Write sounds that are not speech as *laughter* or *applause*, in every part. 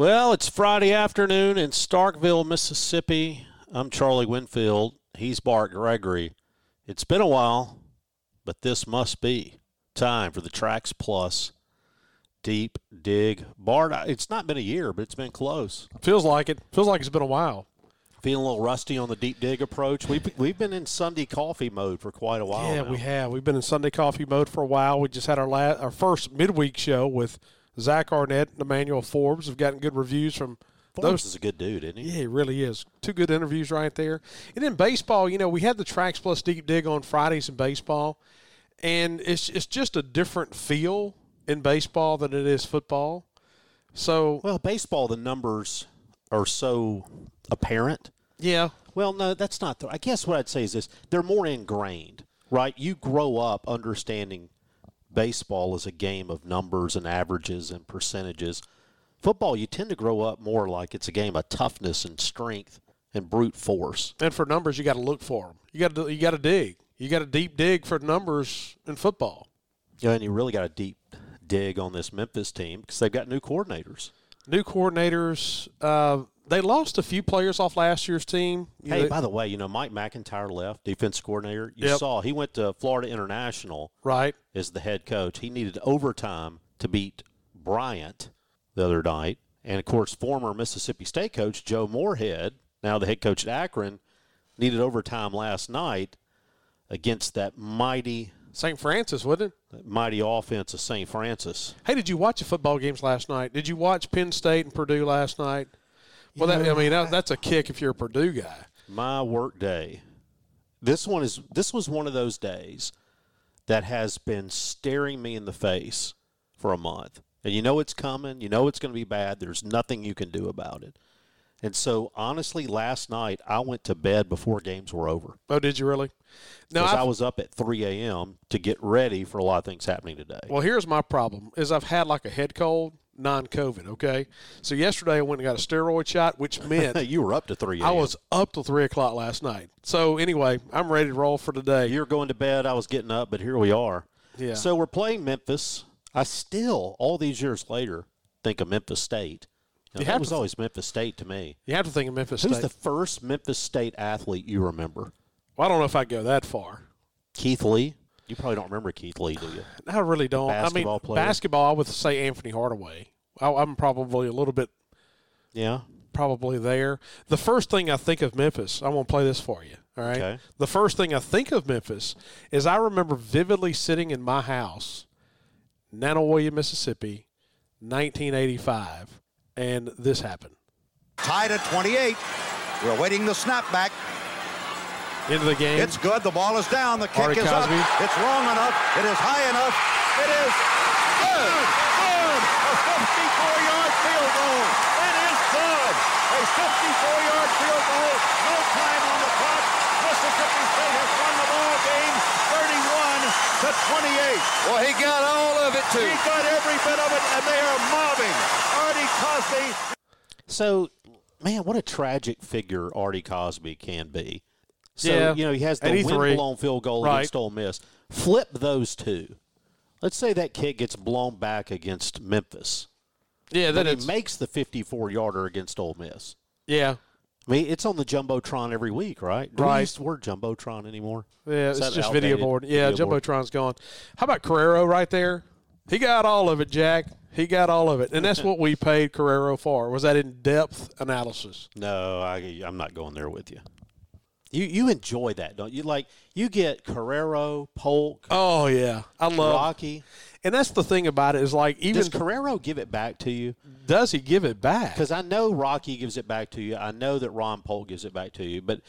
Well, it's Friday afternoon in Starkville, Mississippi. I'm Charlie Winfield. He's Bart Gregory. It's been a while, but this must be time for the Tracks Plus Deep Dig. Bart, it's not been a year, but it's been close. Feels like it. Feels like it's been a while. Feeling a little rusty on the deep dig approach. We've, we've been in Sunday coffee mode for quite a while. Yeah, now. we have. We've been in Sunday coffee mode for a while. We just had our last, our first midweek show with Zach Arnett and Emmanuel Forbes. Have gotten good reviews from Forbes those. is a good dude, isn't he? Yeah, he really is. Two good interviews right there. And then baseball, you know, we had the Tracks Plus Deep Dig on Fridays in baseball, and it's it's just a different feel in baseball than it is football. So Well, baseball, the numbers are so apparent. yeah, Well, no, that's not. The, I guess what I'd say is this: they're more ingrained, right? You grow up understanding baseball is a game of numbers and averages and percentages. Football, you tend to grow up more like it's a game of toughness and strength and brute force. and for numbers, you got to look for them. You got to you got to dig. You got to deep dig for numbers in football. Yeah, and you really got a deep dig on this Memphis team because they've got new coordinators. New coordinators. Uh, they lost a few players off last year's team. You Hey, know, by the way, you know Mike MacIntyre left, defense coordinator. You Yep. saw he went to Florida International. right? as the head coach. He needed overtime to beat Bryant the other night. And of course, former Mississippi State coach Joe Moorhead, now the head coach at Akron, needed overtime last night against that mighty, St. Francis, wouldn't it? that mighty offense of St. Francis. Hey, did you watch the football games last night? Did you watch Penn State and Purdue last night? Well, that, I mean, that, that's a kick if you're a Purdue guy. My work day. This one is this was one of those days that has been staring me in the face for a month. And you know it's coming, you know it's going to be bad. There's nothing you can do about it. And so honestly last night I went to bed before games were over. Oh, did you really? No, I was up at 3 a.m. to get ready for a lot of things happening today. Well, here's my problem: is I've had like a head cold, non-COVID. Okay, so yesterday I went and got a steroid shot, which *laughs* meant you were up to 3 I was up till three o'clock last night. So anyway, I'm ready to roll for today. You're going to bed, I was getting up, but here we are. Yeah. So we're playing Memphis. I still, all these years later, think of Memphis State. Now, You that have was to- always Memphis State to me. You have to think of Memphis Who's State. the first Memphis State athlete you remember? well, I don't know if I go that far. Keith Lee. You probably don't remember Keith Lee, do you? *sighs* I really don't. Basketball I mean, player? basketball. I would say Anthony Hardaway. I, I'm probably a little bit Yeah. probably there. The first thing I think of Memphis, I'm going to play this for you. All right. Okay. The first thing I think of Memphis is I remember vividly sitting in my house, Nanih Waiya, Mississippi, 1985, and this happened. Tied at 28. We're waiting the snapback. Into the game. It's good. The ball is down. The kick Artie is Cosby. up. It's long enough. It is high enough. It is good. Good. A 54-yard field goal. It is good. A 54-yard field goal. No time on the clock. Mississippi State has won the ball game 31 to 28. Well, he got all of it too. He got every bit of it, and they are mobbing Artie Cosby. So, man, what a tragic figure Artie Cosby can be. So, Yeah. you know, he has the 83. wind-blown field goal Right. against Ole Miss. Flip those two. Let's say that kick gets blown back against Memphis. yeah, Then he makes the 54-yarder against Ole Miss. yeah, I mean, it's on the jumbotron every week, right? Do we Right. use the word jumbotron anymore? yeah. It's just video board. Yeah, Video board? jumbotron's gone. How about Correro right there? He got all of it, Jack. He got all of it, and that's what we paid Correro for. Was that in-depth analysis? *laughs* No, I, I'm not going there with you. You you enjoy that, don't you? Like you get Correro, Polk, Oh yeah, I love. Rocky. And that's the thing about it is like even Does Correro give it back to you? does he give it back? Because I know Rocky gives it back to you. I know that Ron Polk gives it back to you. But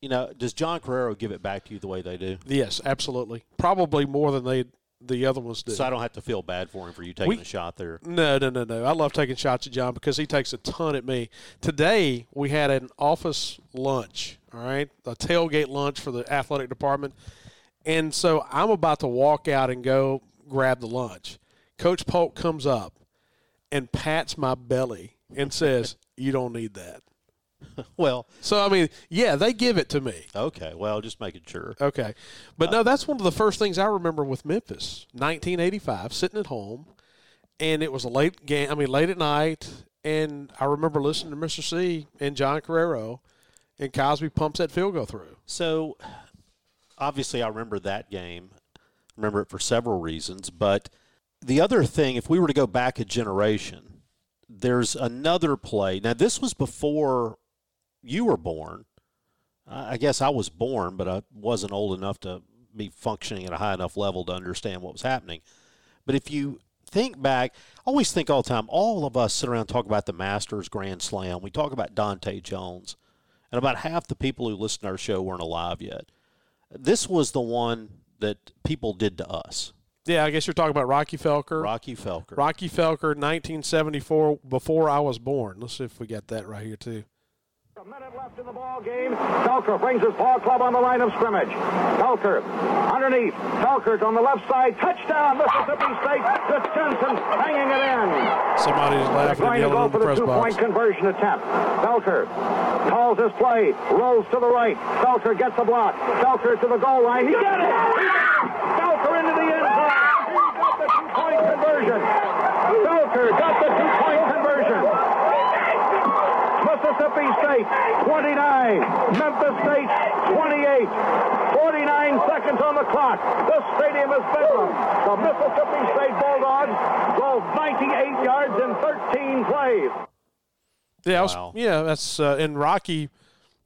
you know, does John Correro give it back to you the way they do? Yes, absolutely. Probably more than they the other ones do. So I don't have to feel bad for him for you taking We- a shot there. No, no, no, no. I love taking shots at John because he takes a ton at me. Today we had an office lunch, all right, a tailgate lunch for the athletic department, and so I'm about to walk out and go grab the lunch. Coach Polk comes up and pats my belly and says, *laughs* "You don't need that." Well, So I mean, yeah, they give it to me. okay. Well, just making sure. Okay. But no, that's one of the first things I remember with Memphis. 1985, sitting at home, and it was a late game, I mean, late at night, and I remember listening to Mr. C and John Correro, and Cosby pumps that field goal through. So, obviously, I remember that game. Remember it for several reasons. But the other thing, if we were to go back a generation, there's another play. Now, this was before you were born. I guess I was born, but I wasn't old enough to be functioning at a high enough level to understand what was happening. But if you think back, I always think all the time, all of us sit around and talk about the Masters Grand Slam. We talk about Dante Jones. And about half the people who listen to our show weren't alive yet. This was the one that people did to us. Yeah, I guess you're talking about Rocky Felker. Rocky Felker. Rocky Felker, 1974, before I was born. Let's see if we got that right here, too. A minute left in the ball game. Felker brings his ball club on the line of scrimmage. Felker underneath. Felker's on the left side. Touchdown, Mississippi State. Jensen hanging it in. Somebody's laughing They're going to go for the the two-point conversion attempt. Felker calls his play, rolls to the right. Felker gets a block. Felker to the goal line. He got it. Felker into the end zone. He got the two-point conversion. Felker got the two-point conversion. Mississippi State 29, Memphis State 28. 49 seconds on the clock. This stadium is bedlam. The Mississippi State Bulldogs go 98 yards in 13 plays. Yeah, I was, Wow. yeah, that's uh, and Rocky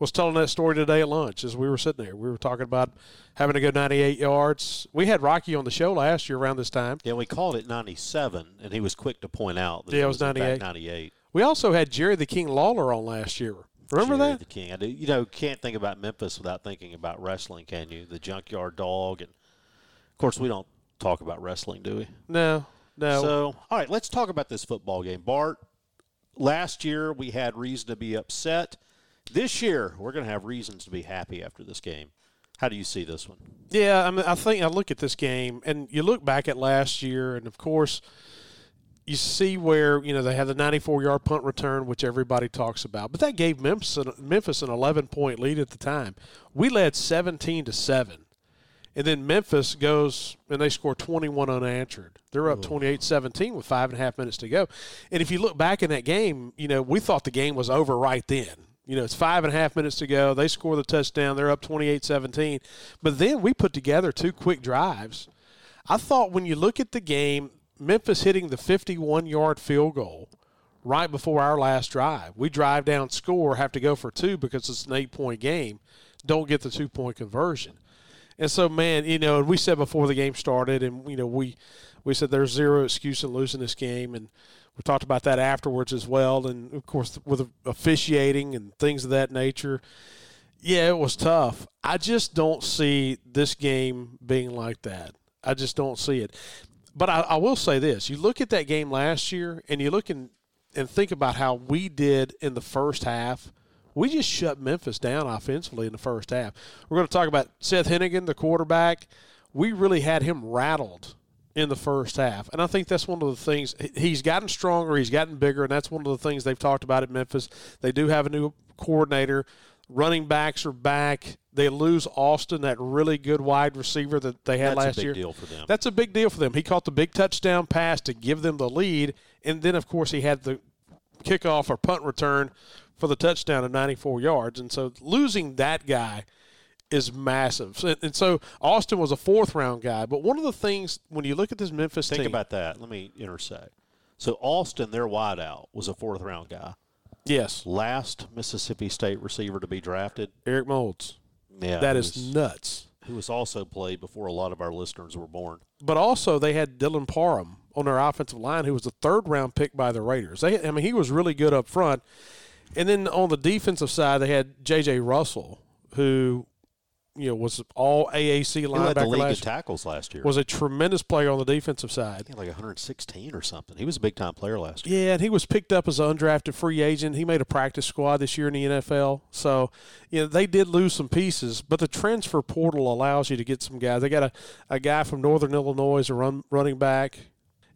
was telling that story today at lunch as we were sitting there. We were talking about having to go 98 yards. We had Rocky on the show last year around this time. Yeah, we called it 97, and he was quick to point out that Yeah, it it was 98. 98. We also had Jerry the King Lawler on last year. Remember Jerry that? The King. I do. You know, can't think about Memphis without thinking about wrestling, can you? The Junkyard Dog, and of course, we don't talk about wrestling, do we? No, no. So, all right, let's talk about this football game. Bart, last year we had reason to be upset. This year, we're going to have reasons to be happy after this game. How do you see this one? Yeah, I mean, I think I look at this game and you look back at last year, and of course, you see where you know they had the 94-yard punt return, which everybody talks about, but that gave Memphis an, Memphis an 11-point lead at the time. We led 17 to seven, and then Memphis goes and they score 21 unanswered. They're up 28-17 with five and a half minutes to go. And if you look back in that game, you know we thought the game was over right then. You know, it's five and a half minutes to go. They score the touchdown. They're up 28 17. But then we put together two quick drives. I thought when you look at the game, Memphis hitting the 51 yard field goal right before our last drive. We drive down, score, have to go for two because it's an eight point game. Don't get the two point conversion. And so, man, you know, we said before the game started, and you know, we we said there's zero excuse in losing this game, and we talked about that afterwards as well. And of course, with officiating and things of that nature, yeah, it was tough. I just don't see this game being like that. I just don't see it. But I, I will say this: you look at that game last year, and you look and and think about how we did in the first half. We just shut Memphis down offensively in the first half. We're going to talk about Seth Henigan, the quarterback. We really had him rattled in the first half. And I think that's one of the things. He's gotten stronger, he's gotten bigger, and that's one of the things they've talked about at Memphis. They do have a new coordinator. Running backs are back. They lose Austin, that really good wide receiver that they had That's a last big year. deal for them. That's a big deal for them. He caught the big touchdown pass to give them the lead, and then of course he had the kickoff or punt return for the touchdown of 94 yards. And so losing that guy is massive. So- And so Austin was a fourth round guy. But one of the things when you look at this Memphis Think team, about that. Let me intersect. So Austin, their wideout, was a fourth round guy. yes, Last Mississippi State receiver to be drafted. Eric Molds. Yeah, That is was- nuts. who was also played before a lot of our listeners were born. But also they had Dylan Parham on their offensive line, who was a third round pick by the Raiders. They, I mean, he was really good up front. And then on the defensive side, they had J.J. Russell, who you know was all AAC He led the linebacker league last tackles last year. was a tremendous player on the defensive side. He had like 116 or something. He was a big time player last year. Yeah, and he was picked up as an undrafted free agent. He made a practice squad this year in the NFL. So, you know, they did lose some pieces, but the transfer portal allows you to get some guys. They got a, a guy from Northern Illinois as a run, running back.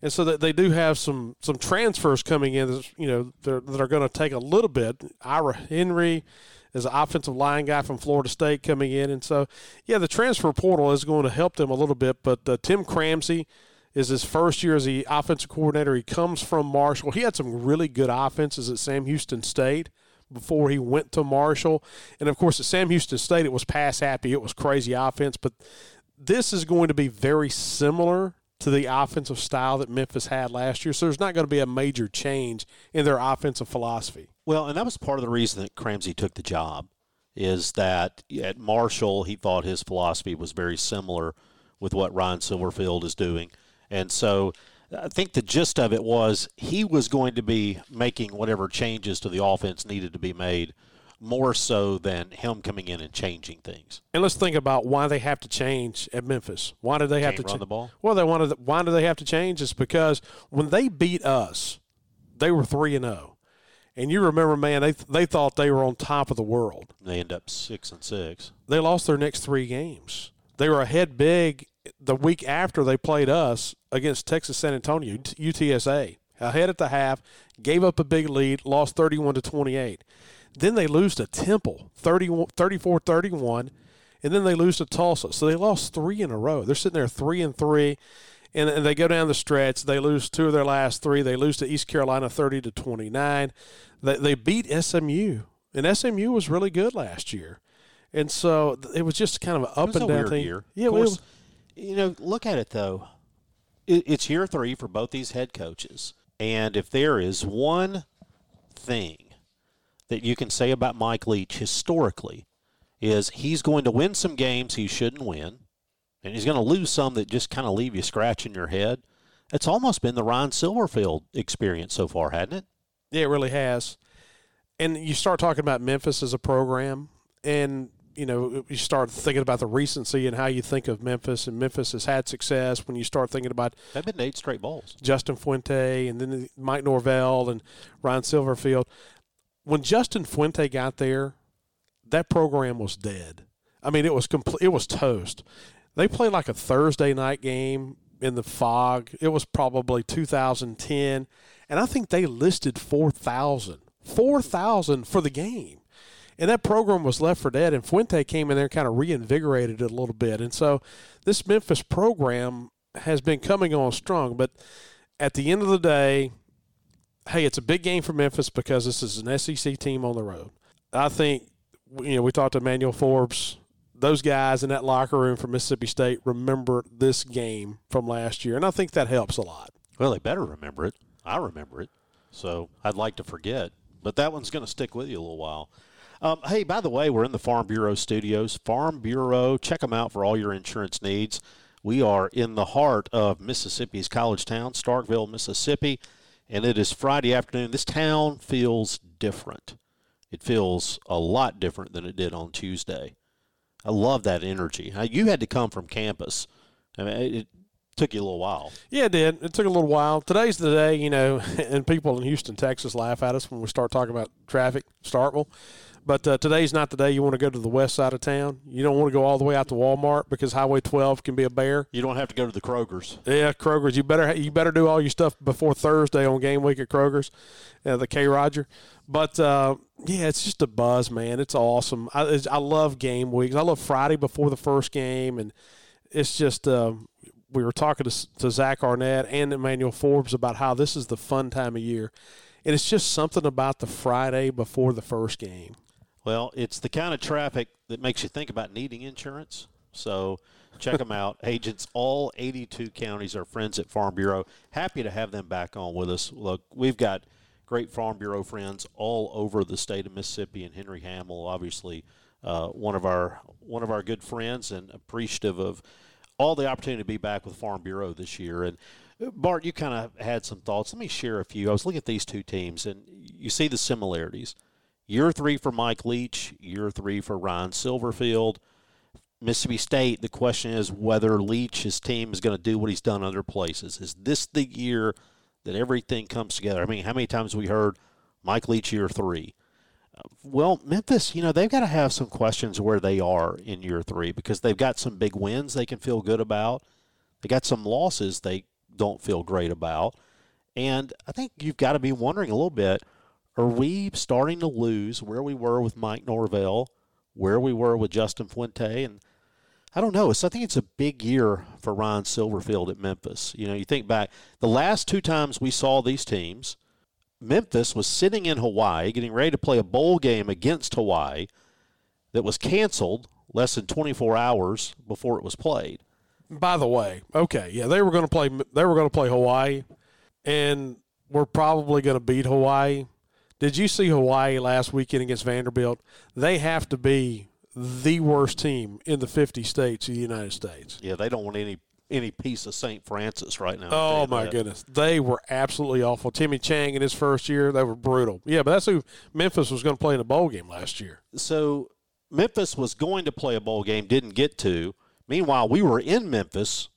And so that they do have some some transfers coming in, you know, that that are going to take a little bit. Ira Henry is an offensive line guy from Florida State coming in, and so yeah, the transfer portal is going to help them a little bit. But uh, Tim Cramsey is his first year as the offensive coordinator. He comes from Marshall. He had some really good offenses at Sam Houston State before he went to Marshall, and of course at Sam Houston State it was pass happy. It was crazy offense, but this is going to be very similar to the offensive style that Memphis had last year. So there's not going to be a major change in their offensive philosophy. Well, and that was part of the reason that Cramsey took the job, is that at Marshall he thought his philosophy was very similar with what Ryan Silverfield is doing, and so I think the gist of it was he was going to be making whatever changes to the offense needed to be made, more so than him coming in and changing things. And let's think about why they have to change at Memphis. Why do they have Can't to run cha- the ball? Well, they wanted. Why do they have to change? It's because when they beat us, they were three and zero, and you remember, man, they they thought they were on top of the world. They end up six and six. They lost their next three games. They were ahead big the week after they played us against Texas San Antonio UTSA. Ahead at the half, gave up a big lead, lost 31 to 28. Then they lose to Temple 34 31, and then they lose to Tulsa. So they lost three in a row. They're sitting there three and three, and, and they go down the stretch. They lose two of their last three. They lose to East Carolina 30 to 29. They, they beat SMU, and SMU was really good last year. And so it was just kind of an up and down weird thing. year. Yeah, of was- you know, look at it though. It, it's year three for both these head coaches, and if there is one thing that you can say about Mike Leach historically, is he's going to win some games he shouldn't win, and he's going to lose some that just kind of leave you scratching your head. It's almost been the Ryan Silverfield experience so far, hasn't it? Yeah, it really has. And you start talking about Memphis as a program, and you know you start thinking about the recency and how you think of Memphis, and Memphis has had success when you start thinking about They've been eight straight bowls. Justin Fuente and then Mike Norvell and Ryan Silverfield. When Justin Fuente got there, that program was dead. I mean, it was complete. It was toast. They played like a Thursday night game in the fog. It was probably 2010, and I think they listed 4,000. 4,000 for the game. And that program was left for dead, and Fuente came in there and kind of reinvigorated it a little bit. And so this Memphis program has been coming on strong. But at the end of the day, hey, it's a big game for Memphis because this is an SEC team on the road. I think, you know, we talked to Emmanuel Forbes. Those guys in that locker room from Mississippi State remember this game from last year, and I think that helps a lot. Well, they better remember it. I remember it. So I'd like to forget. But that one's going to stick with you a little while. Um, hey, by the way, we're in the Farm Bureau studios. Farm Bureau, check them out for all your insurance needs. We are in the heart of Mississippi's college town, Starkville, Mississippi, and it is Friday afternoon. This town feels different. It feels a lot different than it did on Tuesday. I love that energy. You had to come from campus. I mean, it took you a little while. Yeah, it did. It took a little while. Today's the day, you know, *laughs* and people in Houston, Texas laugh at us when we start talking about traffic, Starkville. But uh, today's not the day you want to go to the west side of town. You don't want to go all the way out to Walmart because Highway 12 can be a bear. You don't have to go to the Kroger's. Yeah, Kroger's. You better you better do all your stuff before Thursday on game week at Kroger's, uh, the K Roger. But uh, yeah, it's just a buzz, man. It's awesome. I, it's, I love game weeks. I love Friday before the first game, and it's just. Uh, we were talking to, to Zach Arnett and Emmanuel Forbes about how this is the fun time of year, and it's just something about the Friday before the first game. Well, it's the kind of traffic that makes you think about needing insurance. So check them out. *laughs* Agents, all 82 counties are friends at Farm Bureau. Happy to have them back on with us. Look, we've got great Farm Bureau friends all over the state of Mississippi, and Henry Hamill, obviously, uh, one of our one of our good friends, and appreciative of all the opportunity to be back with Farm Bureau this year. And uh, Bart, you kind of had some thoughts. Let me share a few. I was looking at these two teams, and you see the similarities. Year three for Mike Leach, year three for Ryan Silverfield. Mississippi State, the question is whether Leach, his team, is going to do what he's done other places. Is this the year that everything comes together? I mean, how many times we heard Mike Leach year three? Well, Memphis, you know, they've got to have some questions where they are in year three because they've got some big wins they can feel good about. They got some losses they don't feel great about. And I think you've got to be wondering a little bit are we starting to lose where we were with Mike Norvell, where we were with Justin Fuente? And I don't know. So I think it's a big year for Ryan Silverfield at Memphis. You know, you think back, the last two times we saw these teams, Memphis was sitting in Hawaii, getting ready to play a bowl game against Hawaii that was canceled less than 24 hours before it was played. By the way, okay, yeah, they were going to play. They were going to play Hawaii, and we're probably going to beat Hawaii. Did you see Hawaii last weekend against Vanderbilt? They have to be the worst team in the 50 states of the United States. Yeah, they don't want any any piece of St. Francis right now. Oh my that. goodness, they were absolutely awful. Timmy Chang in his first year, they were brutal. Yeah, but that's who Memphis was going to play in a bowl game last year. So Memphis was going to play a bowl game, didn't get to. Meanwhile, we were in Memphis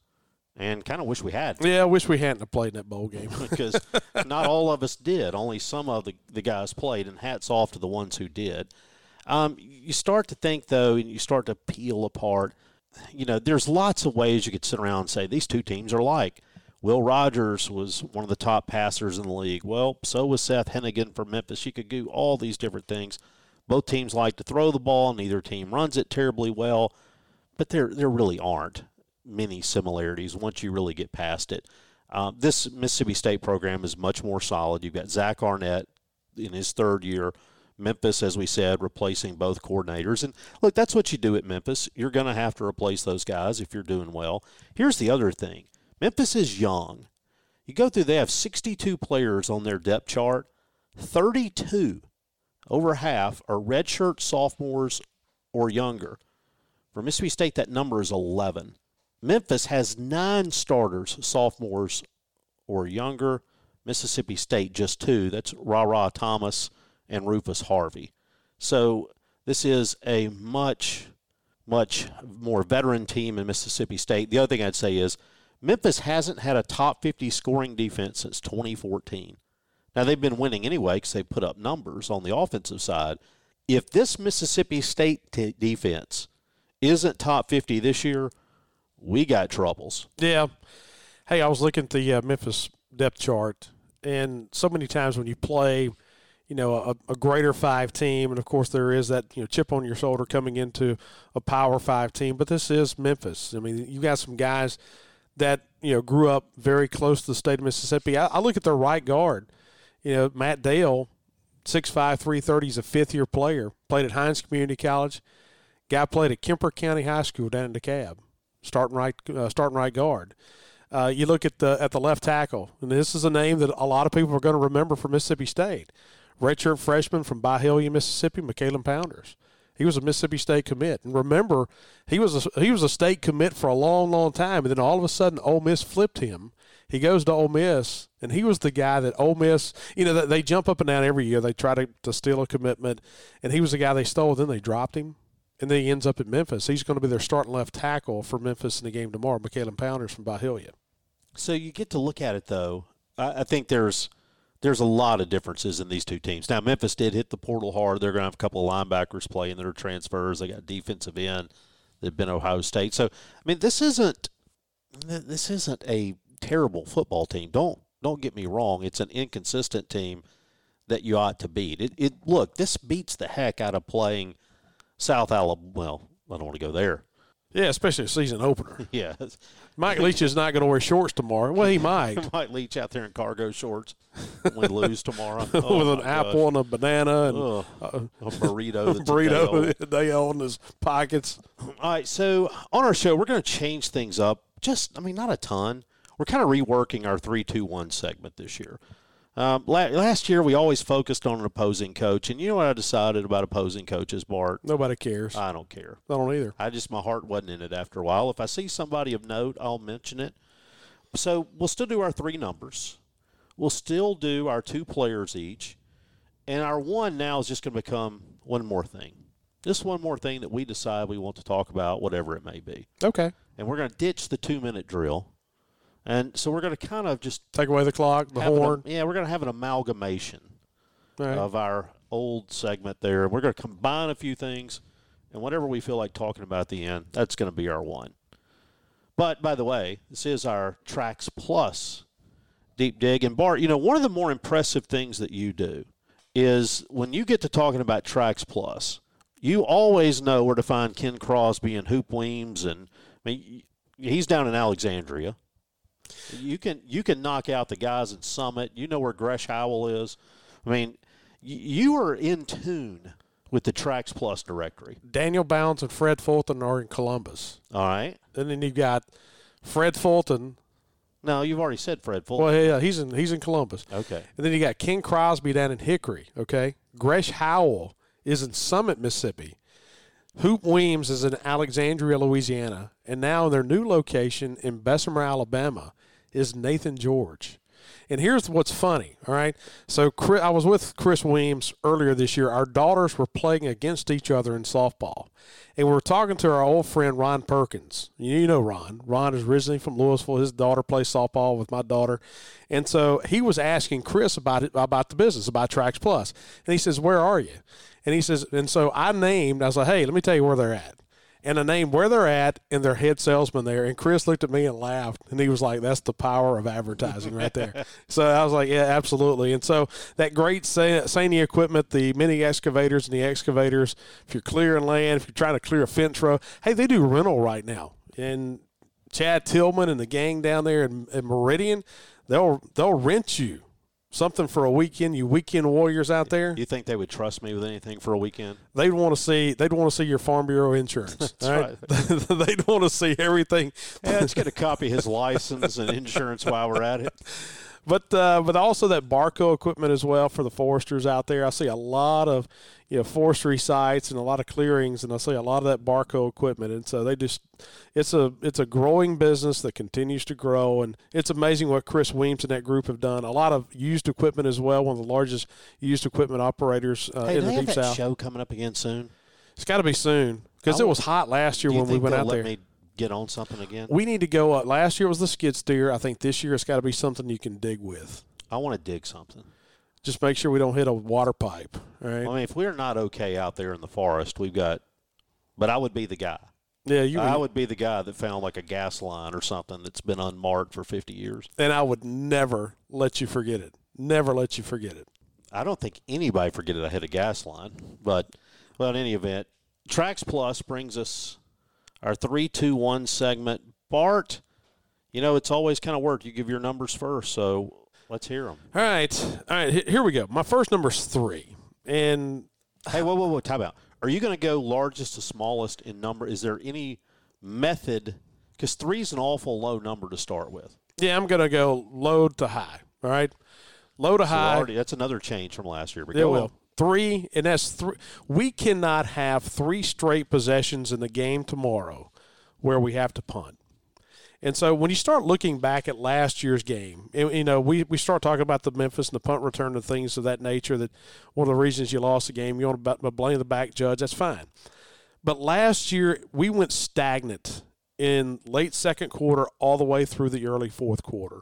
and kind of wish we had. Yeah, I wish we hadn't played in that bowl game *laughs* because not all of us did. Only some of the, the guys played, and hats off to the ones who did. Um, you start to think, though, and you start to peel apart. You know, there's lots of ways you could sit around and say these two teams are like. Will Rogers was one of the top passers in the league. Well, so was Seth Henigan from Memphis. You could do all these different things. Both teams like to throw the ball, neither team runs it terribly well but there there really aren't many similarities once you really get past it. Um, this Mississippi State program is much more solid. You've got Zach Arnett in his third year. Memphis, as we said, replacing both coordinators. And look, that's what you do at Memphis. You're going to have to replace those guys if you're doing well. Here's the other thing Memphis is young. You go through, they have 62 players on their depth chart. 32, over half, are redshirt sophomores or younger. For Mississippi State, that number is 11. Memphis has nine starters, sophomores or younger. Mississippi State, just two. That's Rara Thomas and Rufus Harvey. So this is a much, much more veteran team in Mississippi State. The other thing I'd say is Memphis hasn't had a top 50 scoring defense since 2014. Now, they've been winning anyway because they put up numbers on the offensive side. If this Mississippi State t- defense isn't top 50 this year, we got troubles. Yeah. Hey, I was looking at the uh, Memphis depth chart, and so many times when you play, you know, a, a, greater five team, and of course there is that you know chip on your shoulder coming into a power five team, but this is Memphis. I mean, you got some guys that you know grew up very close to the state of Mississippi. I, I look at their right guard. You know, Matt Dale, 6'5", 330, is a fifth year player. Played at Hinds Community College Guy played at Kemper County High School down in DeKalb, starting right, uh, starting right guard. Uh, you look at the at the left tackle, and this is a name that a lot of people are going to remember from Mississippi State. Redshirt freshman from Byhalia, Mississippi, Makylan Pounders. He was a Mississippi State commit, and remember, he was a, he was a state commit for a long, long time, and then all of a sudden, Ole Miss flipped him. He goes to Ole Miss, and he was the guy that Ole Miss, you know, they jump up and down every year. They try to, to steal a commitment, and he was the guy they stole. Then they dropped him and then he ends up at Memphis. He's going to be their starting left tackle for Memphis in the game tomorrow. Makylan Pounders from Byhalia. So you get to look at it though. I, I think there's there's a lot of differences in these two teams. Now Memphis did hit the portal hard. They're going to have a couple of linebackers playing that are transfers. They got defensive end that've been Ohio State. So I mean, this isn't this isn't a terrible football team. Don't don't get me wrong. It's an inconsistent team that you ought to beat. It, it look this beats the heck out of playing South Alabama. Well, I don't want to go there. Yeah, especially a season opener. *laughs* yeah. Mike Leach is not going to wear shorts tomorrow. Well, he might. *laughs* Mike Leach out there in cargo shorts when we lose tomorrow. *laughs* Oh, With an apple and a banana and uh, a burrito. a burrito a day on his pockets. All right, so on our show, we're going to change things up. Just, I mean, not a ton. We're kind of reworking our three, two, one segment this year. Um, last year, we always focused on an opposing coach, and you know what I decided about opposing coaches, Bart? Nobody cares. I don't care. I don't either. I just my heart wasn't in it after a while. If I see somebody of note, I'll mention it. So we'll still do our three numbers. We'll still do our two players each, and our one now is just going to become one more thing. Just one more thing that we decide we want to talk about, whatever it may be. Okay. And we're going to ditch the two minute drill. And so we're going to kind of just Take away the clock, the horn. yeah, we're going to have an amalgamation right. of our old segment there. We're going to combine a few things, and whatever we feel like talking about at the end, that's going to be our one. But by the way, this is our Tracks Plus deep dig. And Bart, you know, one of the more impressive things that you do is when you get to talking about Tracks Plus, you always know where to find Ken Crosby and Hoop Weems, and I mean, he's down in Alexandria. You can you can knock out the guys at Summit. You know where Gresh Howell is. I mean, y- you are in tune with the Tracks Plus directory. Daniel Bounds and Fred Fulton are in Columbus. All right. And then you've got Fred Fulton. No, you've already said Fred Fulton. Well, yeah, he's in he's in Columbus. Okay. And then you got King Crosby down in Hickory. Okay, Gresh Howell is in Summit, Mississippi. Hoop Weems is in Alexandria, Louisiana, and now their new location in Bessemer, Alabama, is Nathan George. And here's what's funny. All right, so Chris, I was with Chris Weems earlier this year. Our daughters were playing against each other in softball, and we were talking to our old friend Ron Perkins. You know Ron. Ron is originally from Louisville. His daughter plays softball with my daughter, and so he was asking Chris about it about the business about Tracks Plus. Plus, and he says, "Where are you?" And he says, and so I named. I was like, "Hey, let me tell you where they're at." And I named where they're at and their head salesman there. And Chris looked at me and laughed, and he was like, "That's the power of advertising right there." *laughs* so I was like, "Yeah, absolutely." And so that great Sa- SANY equipment, the mini excavators and the excavators. If you're clearing land, if you're trying to clear a fence row, hey, they do rental right now. And Chad Tillman and the gang down there in, in Meridian, they'll they'll rent you something for a weekend. You weekend warriors out there, You think they would trust me with anything for a weekend? they'd want to see they'd want to see your Farm Bureau insurance. *laughs* That's all *laughs* they'd want to see everything. Yeah, let's get a copy of his license and insurance while we're at it. *laughs* But uh, but also that Barko equipment as well for the foresters out there. I see a lot of you know forestry sites and a lot of clearings, and I see a lot of that Barko equipment. And so they just it's a it's a growing business that continues to grow, and it's amazing what Chris Weems and that group have done. A lot of used equipment as well. One of the largest used equipment operators uh, Hey, in the deep south. show coming up again soon? It's got to be soon because it was hot last year when we went out there. Get on something again? We need to go. Uh, last year was the skid steer. I think this year it's got to be something you can dig with. I want to dig something. Just make sure we don't hit a water pipe. All right. I mean, if we're not okay out there in the forest, we've got. But I would be the guy. Yeah, you. I would be the guy that found like a gas line or something that's been unmarked for 50 years. and I would never let you forget it. Never let you forget it. I don't think anybody forget it. I hit a gas line, but well, in any event, Tracks Plus brings us our three, two, one segment. Bart, you know it's always kind of work. You give your numbers first, so let's hear them. All right, all right. Here we go. My first number is three, and Hey, whoa, whoa, whoa! Time out. Are you going to go largest to smallest in number? Is there any method? Because three is an awful low number to start with. yeah, I'm gonna go low to high. All right, low to So high. already, that's another change from last year. But Yeah, go well, on. Three, and that's three. We cannot have three straight possessions in the game tomorrow where we have to punt. And so when you start looking back at last year's game, and, you know, we, we start talking about the Memphis and the punt return and things of that nature. That one of the reasons you lost the game, you want to blame the back judge. That's fine. But last year we went stagnant in late second quarter all the way through the early fourth quarter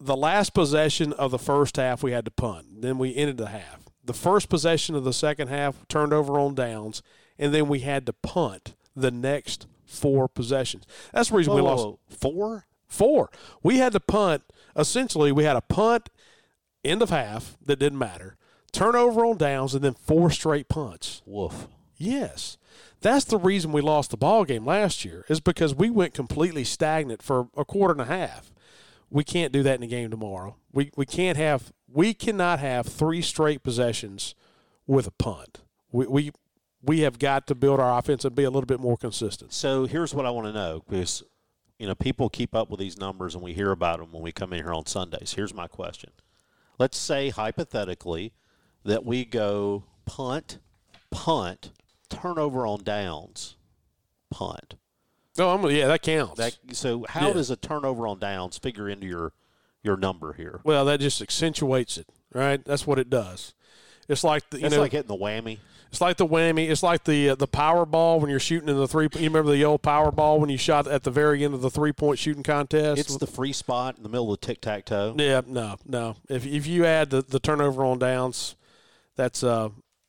the last possession of the first half we had to punt. Then we ended the half. The first possession of the second half turned over on downs, and then we had to punt the next four possessions. That's the reason we lost whoa, whoa. four. four. We had to punt. Essentially, we had a punt end of half that didn't matter, turnover on downs, and then four straight punts. Woof. Yes. That's the reason we lost the ball game last year is because we went completely stagnant for a quarter and a half. We can't do that in the game tomorrow. We we can't have we cannot have three straight possessions with a punt. We we we have got to build our offense and be a little bit more consistent. So here's what I want to know because you know people keep up with these numbers and we hear about them when we come in here on Sundays. Here's my question: Let's say hypothetically that we go punt, punt, turnover on downs, punt. Oh, I'm, yeah, that counts. That so how Yeah. does a turnover on downs figure into your your number here? well, that just accentuates it, right? That's what it does. It's like the, you It's know, like hitting the whammy. it's like the whammy. It's like the uh, the power ball when you're shooting in the three. You remember the old power ball when you shot at the very end of the three point shooting contest? It's the free spot in the middle of the tic tac toe. yeah, no, no. If if you add the, the turnover on downs, that's uh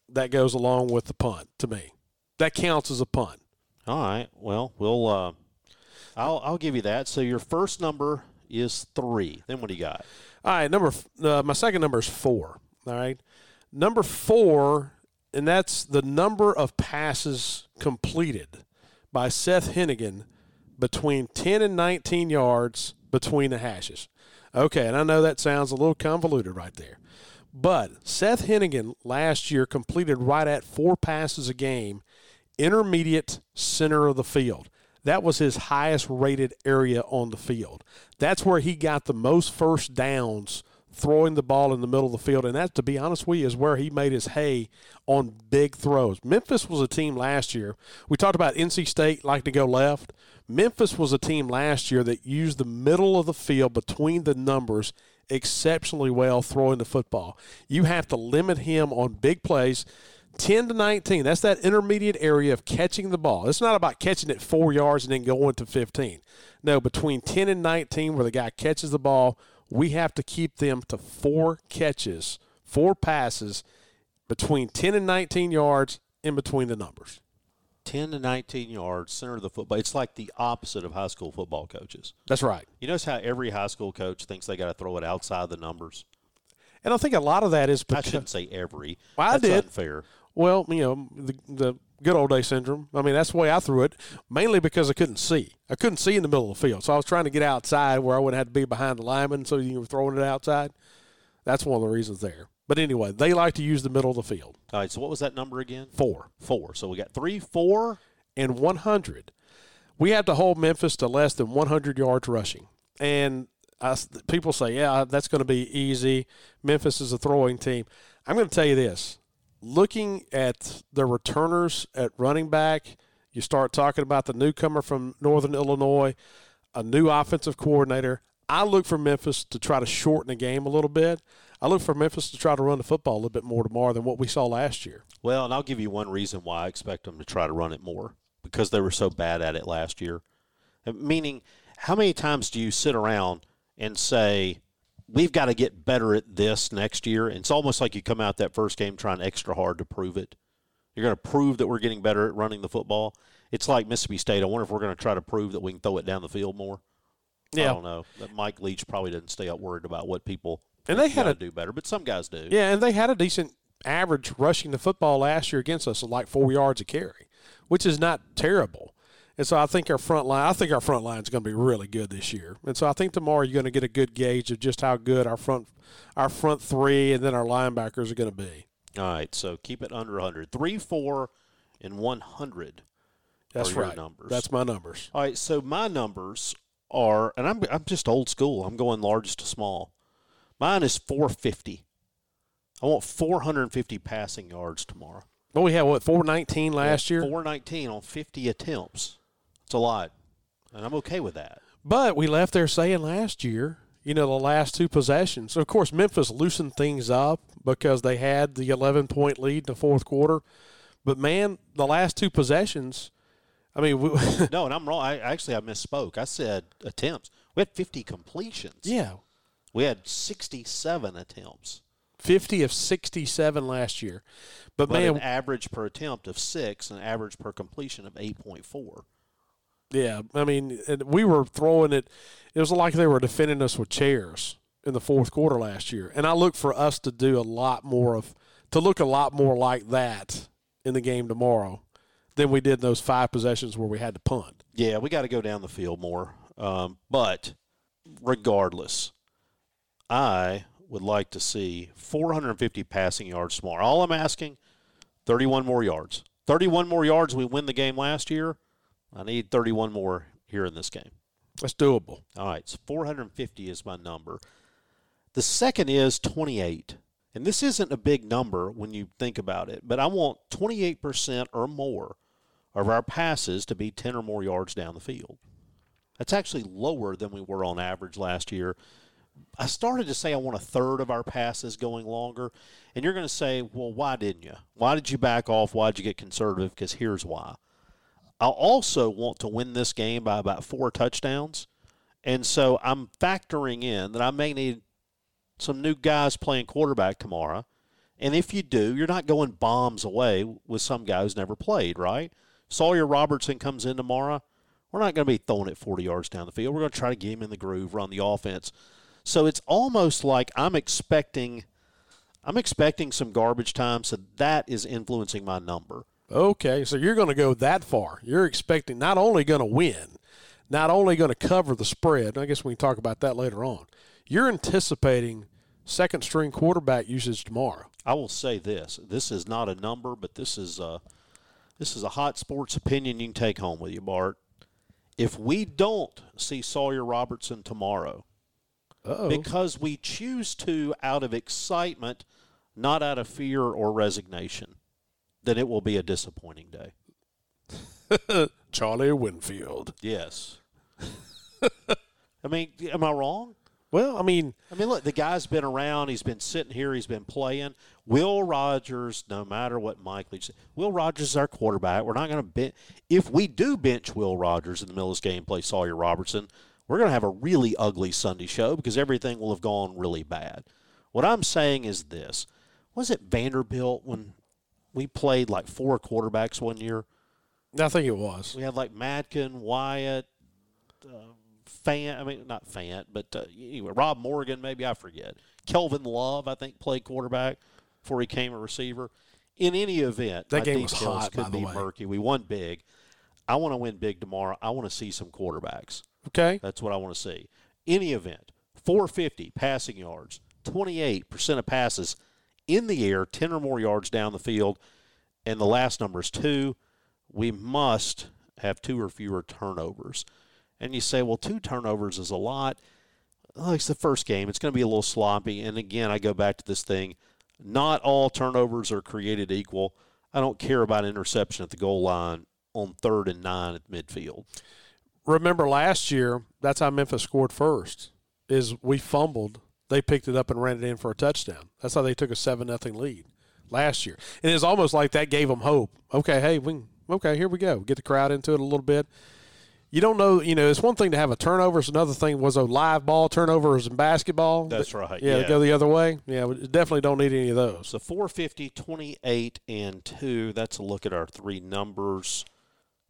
that goes along with the punt to me. That counts as a punt. All right. Well, we'll. Uh, I'll I'll give you that. So your first number is three. Then what do you got? All right, number uh, my second number is four. All right, number four, and that's the number of passes completed by Seth Henigan between ten and nineteen yards between the hashes. Okay, and I know that sounds a little convoluted right there, but Seth Henigan last year completed right at four passes a game, intermediate center of the field. That was his highest rated area on the field. That's where he got the most first downs throwing the ball in the middle of the field. And that, to be honest with you, is where he made his hay on big throws. Memphis was a team last year. We talked about NC State like to go left. Memphis was a team last year that used the middle of the field between the numbers exceptionally well throwing the football. You have to limit him on big plays. 10 to 19. That's that intermediate area of catching the ball. It's not about catching it four yards and then going to 15. No, between 10 and 19, where the guy catches the ball, we have to keep them to four catches, four passes between 10 and 19 yards in between the numbers. 10 to 19 yards, center of the football. It's like the opposite of high school football coaches. That's right. You notice how every high school coach thinks they got to throw it outside the numbers? And I think a lot of that is I shouldn't say every. Well, I That's did. unfair. Well, you know, the, the good old day syndrome. I mean, that's the way I threw it, mainly because I couldn't see. I couldn't see in the middle of the field. So I was trying to get outside where I wouldn't have to be behind the lineman so you were throwing it outside. That's one of the reasons there. But anyway, they like to use the middle of the field. All right, so what was that number again? Four. Four. So we got three, four. and 100. We have to hold Memphis to less than 100 yards rushing. And I, people say, yeah, that's going to be easy. Memphis is a throwing team. I'm going to tell you this. Looking at the returners at running back, you start talking about the newcomer from Northern Illinois, a new offensive coordinator. I look for Memphis to try to shorten the game a little bit. I look for Memphis to try to run the football a little bit more tomorrow than what we saw last year. Well, and I'll give you one reason why I expect them to try to run it more because they were so bad at it last year. Meaning, how many times do you sit around and say, we've got to get better at this next year? And it's almost like you come out that first game trying extra hard to prove it. You're going to prove that we're getting better at running the football. It's like Mississippi State. I wonder if we're going to try to prove that we can throw it down the field more. Yeah. I don't know. Mike Leach probably doesn't stay up worried about what people And they had gotta do better, but some guys do. Yeah, and they had a decent average rushing the football last year against us of like four yards a carry, which is not terrible. And so I think our front line, I think our front line is going to be really good this year. And so I think tomorrow you're going to get a good gauge of just how good our front, our front three, and then our linebackers are going to be. All right, so keep it under 100. 3, 4, and 100 That's right. numbers. That's my numbers. All right, so my numbers are, and I'm, I'm just old school. I'm going largest to small. Mine is 450. I want 450 passing yards tomorrow. Well, we had what four nineteen last year, 419 on 50 attempts. It's a lot, and I'm okay with that. but we left there saying last year. You know, the last two possessions. Of course, Memphis loosened things up because they had the 11 point lead in the fourth quarter. But man, the last two possessions, I mean, we, *laughs* No, and I'm wrong. I actually I misspoke. I said attempts. We had 50 completions. yeah, We had 67 attempts. 50 of 67 last year. But, But man, an average per attempt of six, and average per completion of 8.4. yeah, I mean, we were throwing it. It was like they were defending us with chairs in the fourth quarter last year. And I look for us to do a lot more of, to look a lot more like that in the game tomorrow than we did in those five possessions where we had to punt. Yeah, we got to go down the field more. Um, but regardless, I would like to see 450 passing yards tomorrow. All I'm asking, 31 more yards. 31 more yards. We win the game last year. I need 31 more here in this game. That's doable. All right, so 450 is my number. The second is 28. And this isn't a big number when you think about it, but I want 28% or more of our passes to be 10 or more yards down the field. That's actually lower than we were on average last year. I started to say I want a third of our passes going longer, and you're going to say, well, why didn't you? Why did you back off? Why did you get conservative? Because here's why. I also want to win this game by about four touchdowns, and so I'm factoring in that I may need some new guys playing quarterback tomorrow. And if you do, you're not going bombs away with some guy who's never played, right? Sawyer Robertson comes in tomorrow. We're not going to be throwing it 40 yards down the field. We're going to try to get him in the groove, run the offense. So it's almost like I'm expecting I'm expecting some garbage time, so that is influencing my number. Okay, so you're going to go that far. You're expecting not only going to win, not only going to cover the spread. I guess we can talk about that later on. You're anticipating second string quarterback usage tomorrow. I will say this: this is not a number, but this is a this is a hot sports opinion you can take home with you, Bart. If we don't see Sawyer Robertson tomorrow, Uh-oh. because we choose to out of excitement, not out of fear or resignation, then it will be a disappointing day. *laughs* Charlie Winfield. Yes. *laughs* I mean, am I wrong? Well, I mean, I mean, look, the guy's been around. He's been sitting here. He's been playing. Will Rogers, no matter what Mike Leach said, Will Rogers is our quarterback. We're not going to bench. If we do bench Will Rogers in the middle of this game, play Sawyer Robertson, we're going to have a really ugly Sunday show because everything will have gone really bad. What I'm saying is this: Was it Vanderbilt when we played like four quarterbacks one year? I think it was. We had like Madkin, Wyatt, uh, Fant. I mean, not Fant, but uh, anyway, Rob Morgan. Maybe I forget. Kelvin Love, I think, played quarterback before he came a receiver. In any event, That game was hot, could by the be way. murky. We won big. I want to win big tomorrow. I want to see some quarterbacks. Okay. That's what I want to see. Any event, 450 passing yards, 28% of passes in the air, 10 or more yards down the field, and the last number is two. We must have two or fewer turnovers. And you say, well, two turnovers is a lot. Oh, it's the first game. It's going to be a little sloppy. And again, I go back to this thing. Not all turnovers are created equal. I don't care about interception at the goal line on third and nine at midfield. Remember last year, that's how Memphis scored first. Is we fumbled, they picked it up and ran it in for a touchdown. That's how they took a seven nothing lead last year. And it's almost like that gave them hope. Okay, hey, we can, okay, here we go. Get the crowd into it a little bit. You don't know, you know, it's one thing to have a turnover. It's another thing was a live ball turnovers in basketball. That's right, Yeah, yeah. go the other way. Yeah, we definitely don't need any of those. So 450, 28, and 2. That's a look at our three numbers.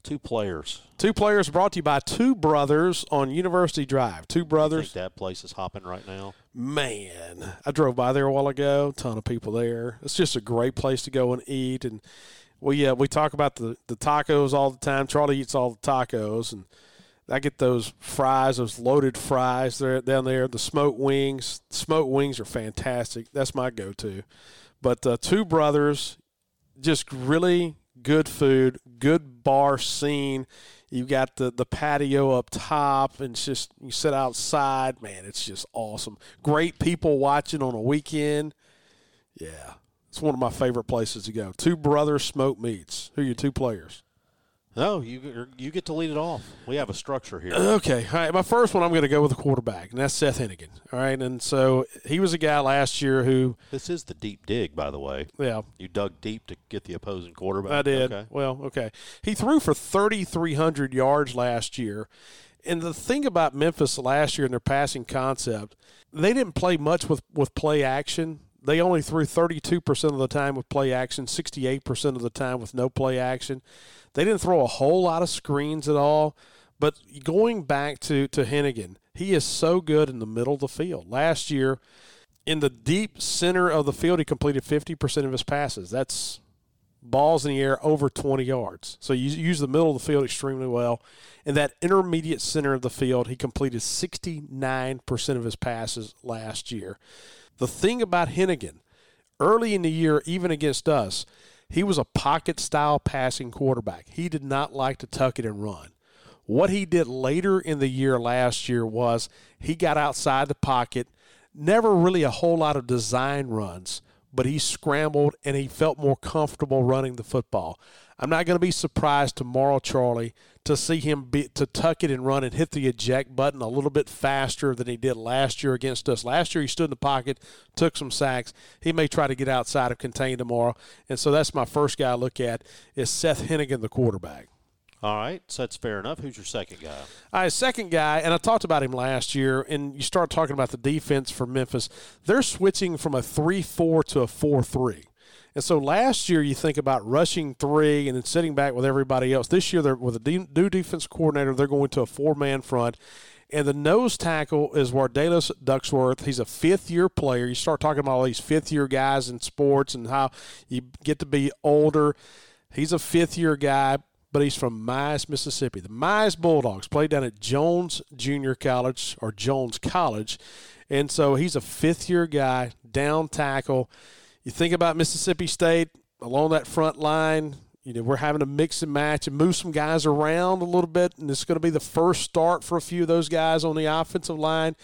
Two players. Two players brought to you by two brothers on University Drive. Two brothers. that place is hopping right now. Man, I drove by there a while ago. Ton of people there. It's just a great place to go and eat. And we uh, we talk about the, the tacos all the time. Charlie eats all the tacos, and I get those fries, those loaded fries there down there. The smoked wings, smoked wings are fantastic. That's my go-to. But uh, two brothers, just really good food, good bar scene. You got the, the patio up top, and it's just you sit outside. Man, it's just awesome. Great people watching on a weekend. Yeah, it's one of my favorite places to go. Two brothers smoke meats. Who are your two players? No, you you get to lead it off. We have a structure here. *clears throat* Okay, all right. My first one, I'm going to go with a quarterback, and that's Seth Henigan. All right, and so he was a guy last year who, This is the deep dig, by the way. yeah, You dug deep to get the opposing quarterback. I did. Okay. Well, okay. He threw for 3,300 yards last year. And the thing about Memphis last year in their passing concept, they didn't play much with, with play action. They only threw 32% of the time with play action, 68% of the time with no play action. They didn't throw a whole lot of screens at all. But going back to, to Henigan, he is so good in the middle of the field. Last year, in the deep center of the field, he completed 50% of his passes. That's balls in the air over 20 yards. So you use the middle of the field extremely well. In that intermediate center of the field, he completed 69% of his passes last year. The thing about Henigan, early in the year, even against us, he was a pocket style passing quarterback. He did not like to tuck it and run. What he did later in the year last year was he got outside the pocket, never really a whole lot of design runs, but he scrambled and he felt more comfortable running the football. I'm not going to be surprised tomorrow, Charlie, to see him be, to tuck it and run and hit the eject button a little bit faster than he did last year against us. Last year he stood in the pocket, took some sacks. He may try to get outside of contain tomorrow, and so that's my first guy I look at is Seth Henigan, the quarterback. All right, so that's fair enough. Who's your second guy? All right, second guy, and I talked about him last year, and you start talking about the defense for Memphis. They're switching from a 3 4 to a 4 3. And so last year, you think about rushing three and then sitting back with everybody else. This year, they're with a new defense coordinator. They're going to a four man front. And the nose tackle is Wardalis Ducksworth. He's a fifth year player. You start talking about all these fifth year guys in sports and how you get to be older. He's a fifth year guy, but he's from Mize, Mississippi. The Mize Bulldogs played down at Jones Junior College or Jones College. And so he's a fifth year guy, down tackle you think about Mississippi State along that front line. You know, we're having to mix and match and move some guys around a little bit, and it's going to be the first start for a few of those guys on the offensive line.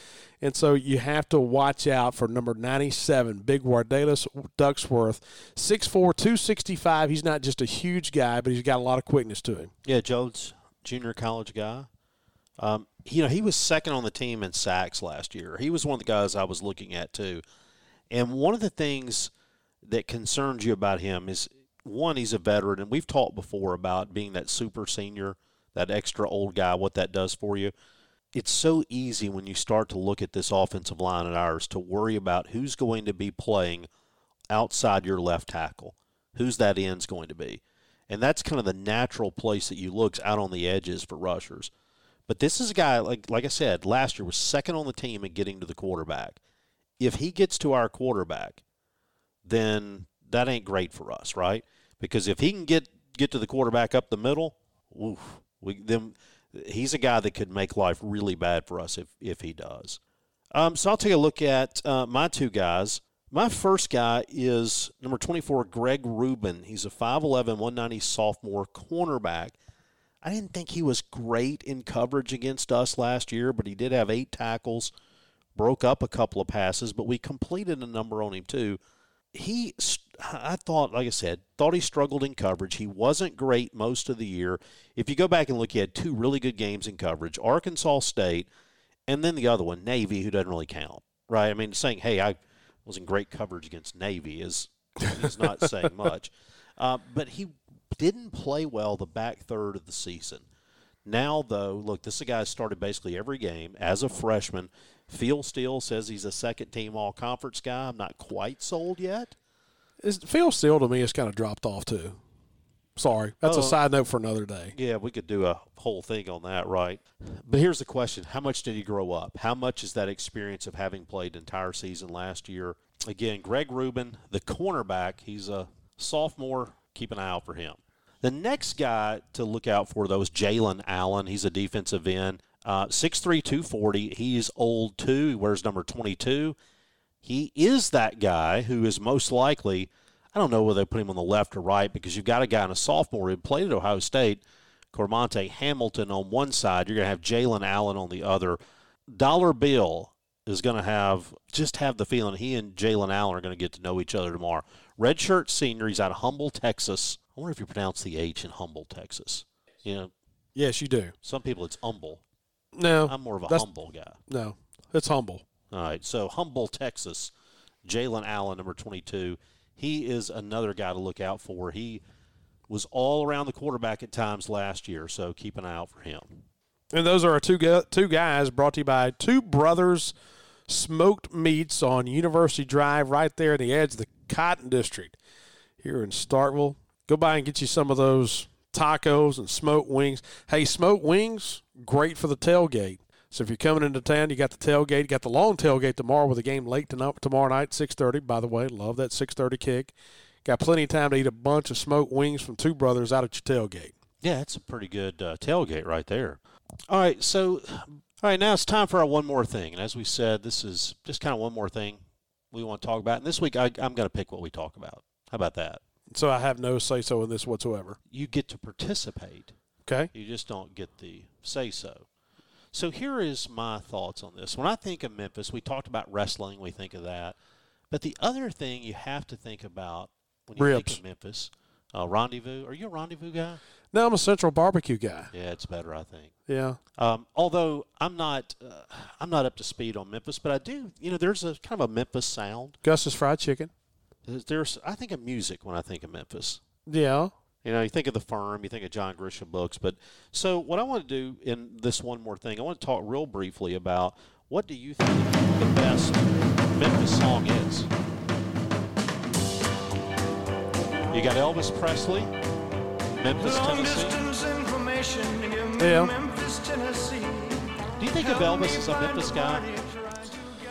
And so you have to watch out for number 97, Big Wardalis Ducksworth. 6'4, 265. He's not just a huge guy, but he's got a lot of quickness to him. Yeah, Jones, junior college guy. Um, you know, he was second on the team in sacks last year. He was one of the guys I was looking at, too. And one of the things that concerns you about him is one, he's a veteran, and we've talked before about being that super senior, that extra old guy, what that does for you. It's so easy when you start to look at this offensive line of ours to worry about who's going to be playing outside your left tackle, who's that end's going to be. And that's kind of the natural place that you look out on the edges for rushers. But this is a guy, like, like I said, last year was second on the team in getting to the quarterback. If he gets to our quarterback, then that ain't great for us, right? Because if he can get get to the quarterback up the middle, oof, we he's a guy that could make life really bad for us if if he does. Um, so I'll take a look at uh, my two guys. My first guy is number 24, Greg Rubin. He's a 5'11, 190 sophomore cornerback. I didn't think he was great in coverage against us last year, but he did have eight tackles, broke up a couple of passes, but we completed a number on him too he, I thought, like I said, thought he struggled in coverage. He wasn't great most of the year. If you go back and look, he had two really good games in coverage Arkansas State, and then the other one, Navy, who doesn't really count, right? I mean, saying, hey, I was in great coverage against Navy is, is not saying *laughs* much. Uh, but he didn't play well the back third of the season. Now, though, look, this is a guy started basically every game as a freshman. Phil Steele says he's a second team all conference guy. I'm not quite sold yet. Is, Phil Steele to me has kind of dropped off too. Sorry, that's a oh. side note for another day. Yeah, we could do a whole thing on that, right? But here's the question: How much did he grow up? How much is that experience of having played entire season last year? Again, Greg Rubin, the cornerback, he's a sophomore. Keep an eye out for him. The next guy to look out for, though, is Jalen Allen. He's a defensive end. Uh, 6'3", 240. He's old too. He wears number 22. He is that guy who is most likely, I don't know whether they put him on the left or right because you've got a guy in a sophomore who played at Ohio State, Cormonte Hamilton on one side. You're going to have Jalen Allen on the other. Dollar Bill is going to have just have the feeling he and Jalen Allen are going to get to know each other tomorrow. Redshirt senior. He's out of Humble, Texas. I wonder if you pronounce the H in Humble, Texas. You know, yes, you do. Some people it's Humble. No, I'm more of a humble guy. No, it's humble. All right, so Humble, Texas, Jalen Allen, number 22. He is another guy to look out for. He was all around the quarterback at times last year, so keep an eye out for him. And those are our two two guys brought to you by Two Brothers Smoked Meats on University Drive, right there at the edge of the Cotton District here in Starkville. Go by and get you some of those tacos and smoked wings. Hey, smoked wings, great for the tailgate. So if you're coming into town, you got the tailgate, you got the long tailgate tomorrow with a game late tonight, tomorrow night, 6:30. By the way, love that 6:30 kick. Got plenty of time to eat a bunch of smoked wings from Two Brothers out at your tailgate. Yeah, it's a pretty good uh, tailgate right there. All right, so all right, now it's time for our one more thing. And as we said, this is just kind of one more thing we want to talk about. And this week, I, I'm going to pick what we talk about. How about that? So I have no say so in this whatsoever. You get to participate. Okay. You just don't get the say so. So here is my thoughts on this. When I think of Memphis, we talked about wrestling, we think of that. But the other thing you have to think about when you Ribs. think of Memphis, uh, rendezvous. Are you a rendezvous guy? No, I'm a Central Barbecue guy. Yeah, it's better, I think. Yeah. Um, although I'm not, uh, I'm not up to speed on Memphis, but I do. You know, there's a kind of a Memphis sound. Gus's Fried Chicken. There's, there's I think of music when I think of Memphis. Yeah. You know, you think of the firm, you think of John Grisham books, but so what I want to do in this one more thing, I want to talk real briefly about what do you think the best Memphis song is? You got Elvis Presley, Memphis, Tennessee. Yeah. Memphis, Tennessee. Do you think of Elvis as a Memphis guy?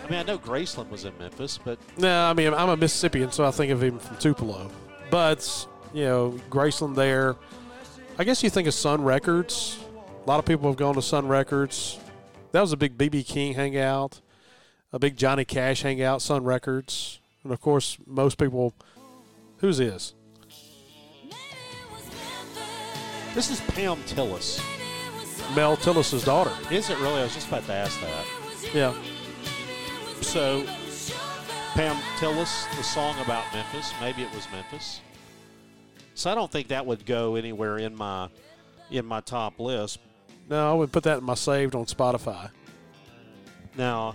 I mean, I know Graceland was in Memphis, but No, I mean I'm a Mississippian, so I think of him from Tupelo. But you know, Graceland there. I guess you think of Sun Records. A lot of people have gone to Sun Records. That was a big BB King hangout, a big Johnny Cash hangout. Sun Records, and of course, most people. Who's this? this is Pam Tillis. Mel Tillis's daughter. Is it really? I was just about to ask that. Yeah. So, Pam Tillis, the song about Memphis, maybe it was Memphis. So I don't think that would go anywhere in my in my top list. No, I would put that in my saved on Spotify. Now,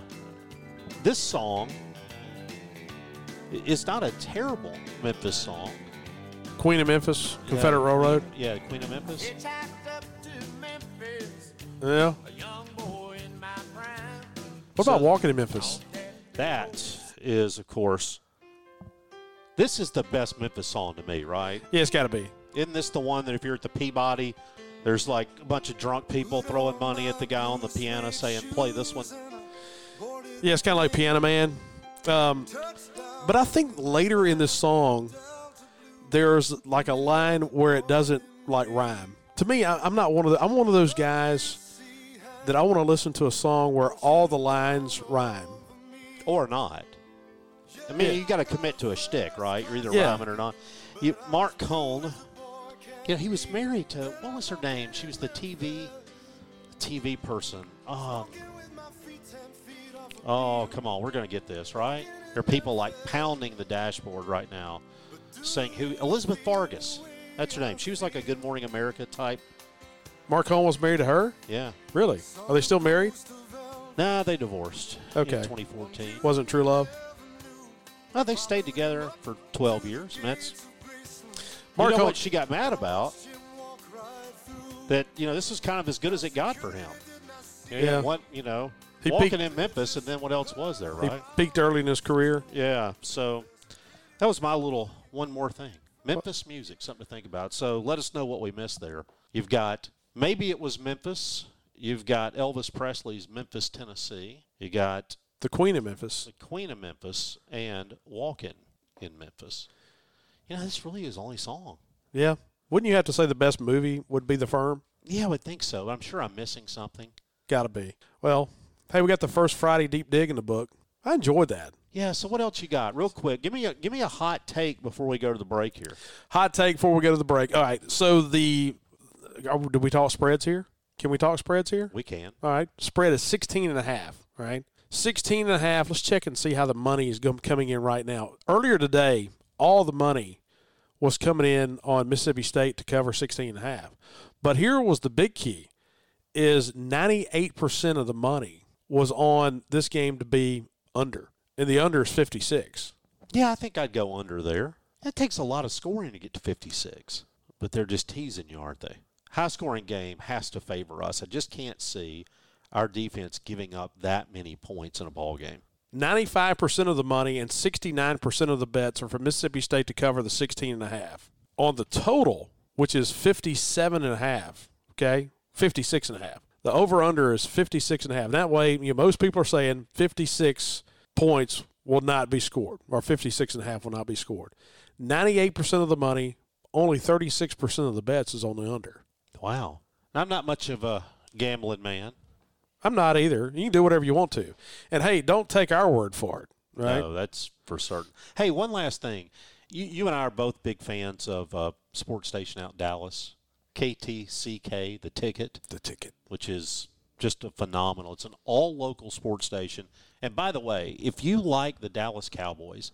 this song i- is not a terrible Memphis song. Queen of Memphis, Confederate Yeah. Railroad. Yeah, Queen of Memphis. Yeah. What about So- Walking in Memphis? That is, of course, this is the best Memphis song to me, right? Yeah, it's got to be. Isn't this the one that if you're at the Peabody, there's like a bunch of drunk people throwing money at the guy on the piano saying, play this one? Yeah, it's kind of like Piano Man. Um, but I think later in this song, there's like a line where it doesn't like rhyme. To me, I, I'm not one of the, I'm one of those guys that I want to listen to a song where all the lines rhyme. Or not. I mean, Yeah. you got to commit to a shtick, right? You're either Yeah. rhyming or not. You, Marc Cohn, you know, he was married to, what was her name? She was the TV TV person. Um, oh, come on. We're going to get this, right? There are people like pounding the dashboard right now saying who? Elizabeth Vargas. That's her name. She was like a Good Morning America type. Marc Cohn was married to her. Yeah. Really? Are they still married? Nah, they divorced Okay. in 2014. Wasn't true love? Well, they stayed together for 12 years, and that's Mark you know what she got mad about? That you know this was kind of as good as it got for him. You know, Yeah. one, you know, He walking peaked- in Memphis, and then what else was there, He right? peaked early in his career. Yeah. So that was my little one more thing. Memphis music, something to think about. So let us know what we missed there. You've got maybe it was Memphis. You've got Elvis Presley's Memphis, Tennessee. You got The Queen of Memphis. the Queen of Memphis and Walking in Memphis. You know, this really is only song. Yeah. Wouldn't you have to say the best movie would be The Firm? Yeah, I would think so. I'm sure I'm missing something. Got to be. Well, hey, we got the first Friday deep dig in the book. I enjoyed that. Yeah. So what else you got? Real quick, give me a give me a hot take before we go to the break here. Hot take before we go to the break. All right. So the oh, are- do we talk spreads here? Can we talk spreads here? We can. All right. Spread is 16 and a half, right? 16 and a half. Let's check and see how the money is coming in right now. Earlier today, all the money was coming in on Mississippi State to cover 16 and a half. But here was the big key is 98% of the money was on this game to be under. And the under is 56. Yeah, I think I'd go under there. That takes a lot of scoring to get to 56. But they're just teasing you, aren't they? High scoring game has to favor us. I just can't see our defense giving up that many points in a ball game. 95% of the money and 69% of the bets are for Mississippi State to cover the 16 and a half. On the total, which is 57 and a half, okay? 56 and a half. The over under is 56 and a half. That way, you know, most people are saying 56 points will not be scored or 56 and a half will not be scored. 98% of the money, only 36% of the bets is on the under. Wow. I'm not much of a gambling man. I'm not either. You can do whatever you want to. And hey, don't take our word for it, right? No, that's for certain. Hey, one last thing. You, you and I are both big fans of uh, sports station out in Dallas, KTCK, the ticket. The ticket. which is just a phenomenal. It's an all local sports station. And by the way, if you like the Dallas Cowboys,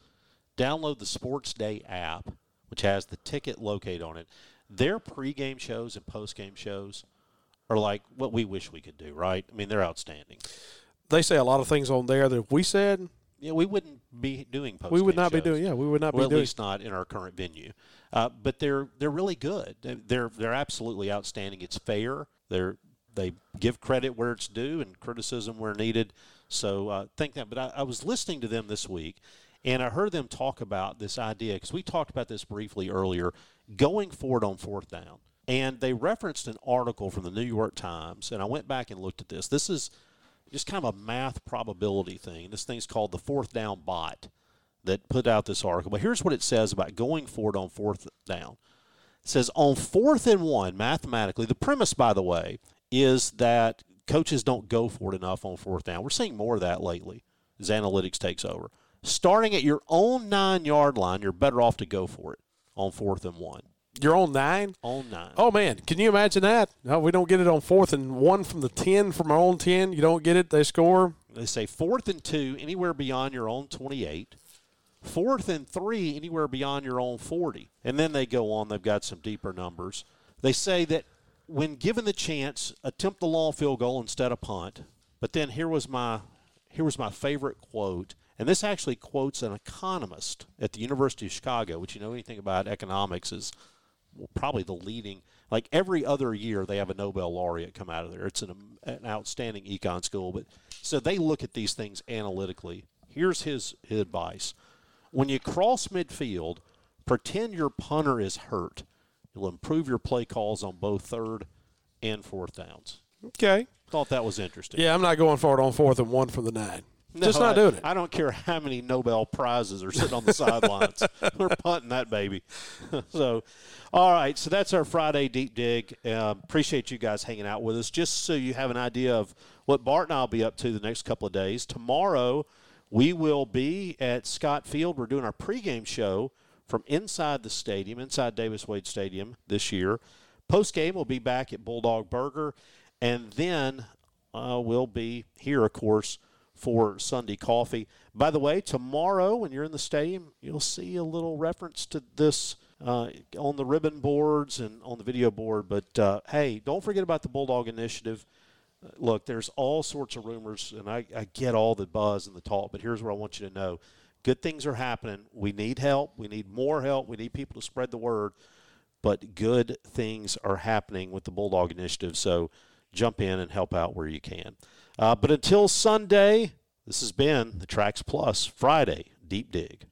download the Sports Day app, which has the ticket located on it. Their pregame shows and postgame shows are like what we wish we could do, right? I mean, they're outstanding. They say a lot of things on there that if we said Yeah, we wouldn't be doing postgame we would not be doing. Yeah, we would not well, be at doing. At least not in our current venue. Uh, but they're they're really good. They're they're absolutely outstanding. It's fair. They're they give credit where it's due and criticism where needed. So uh, think that. But I, I was listening to them this week, and I heard them talk about this idea because we talked about this briefly earlier, going forward on fourth down. And they referenced an article from the New York Times, and I went back and looked at this. This is just kind of a math probability thing. This thing's called the fourth down bot that put out this article. But here's what it says about going forward on fourth down. It says on fourth and one, mathematically, the premise, by the way, is that coaches don't go for it enough on fourth down. We're seeing more of that lately as analytics takes over. Starting at your own nine yard line, you're better off to go for it on fourth and one. You're on nine. On nine. Oh man, can you imagine that? No, we don't get it on fourth and one from the ten from our own ten. You don't get it. They score. They say fourth and two, anywhere beyond your own 28. Fourth and three, anywhere beyond your own 40. And then they go on, they've got some deeper numbers. They say that when given the chance, attempt the long field goal instead of punt. But then here was my here was my favorite quote. And this actually quotes an economist at the University of Chicago, which you know anything about economics is probably the leading like every other year they have a nobel laureate come out of there. It's an, an outstanding econ school but so they look at these things analytically. Here's his, his advice. When you cross midfield pretend your punter is hurt. You'll improve your play calls on both third and fourth downs. Okay. thought that was interesting. Yeah, I'm not going for it on fourth and one from the nine. *laughs* No, Just not I- doing it. I don't care how many Nobel prizes are sitting on the sidelines. *laughs* *laughs* We're punting that baby. so, all right. So that's our Friday deep dig. Uh, appreciate you guys hanging out with us. Just so you have an idea of what Bart and I'll be up to the next couple of days. Tomorrow, we will be at Scott Field. We're doing our pregame show from inside the stadium, inside Davis Wade Stadium this year. Post game, we'll be back at Bulldog Burger, and then uh, we'll be here, of course, for Sunday coffee. By the way, tomorrow when you're in the stadium, you'll see a little reference to this uh, on the ribbon boards and on the video board. But uh, hey, don't forget about the Bulldog Initiative. Uh, Look, there's all sorts of rumors, and I, I get all the buzz and the talk, but here's what I want you to know. Good things are happening. We need help. We need more help. We need people to spread the word. But good things are happening with the Bulldog Initiative. So jump in and help out where you can. Uh, but until Sunday, this has been the Tracks Plus Friday Deep Dig.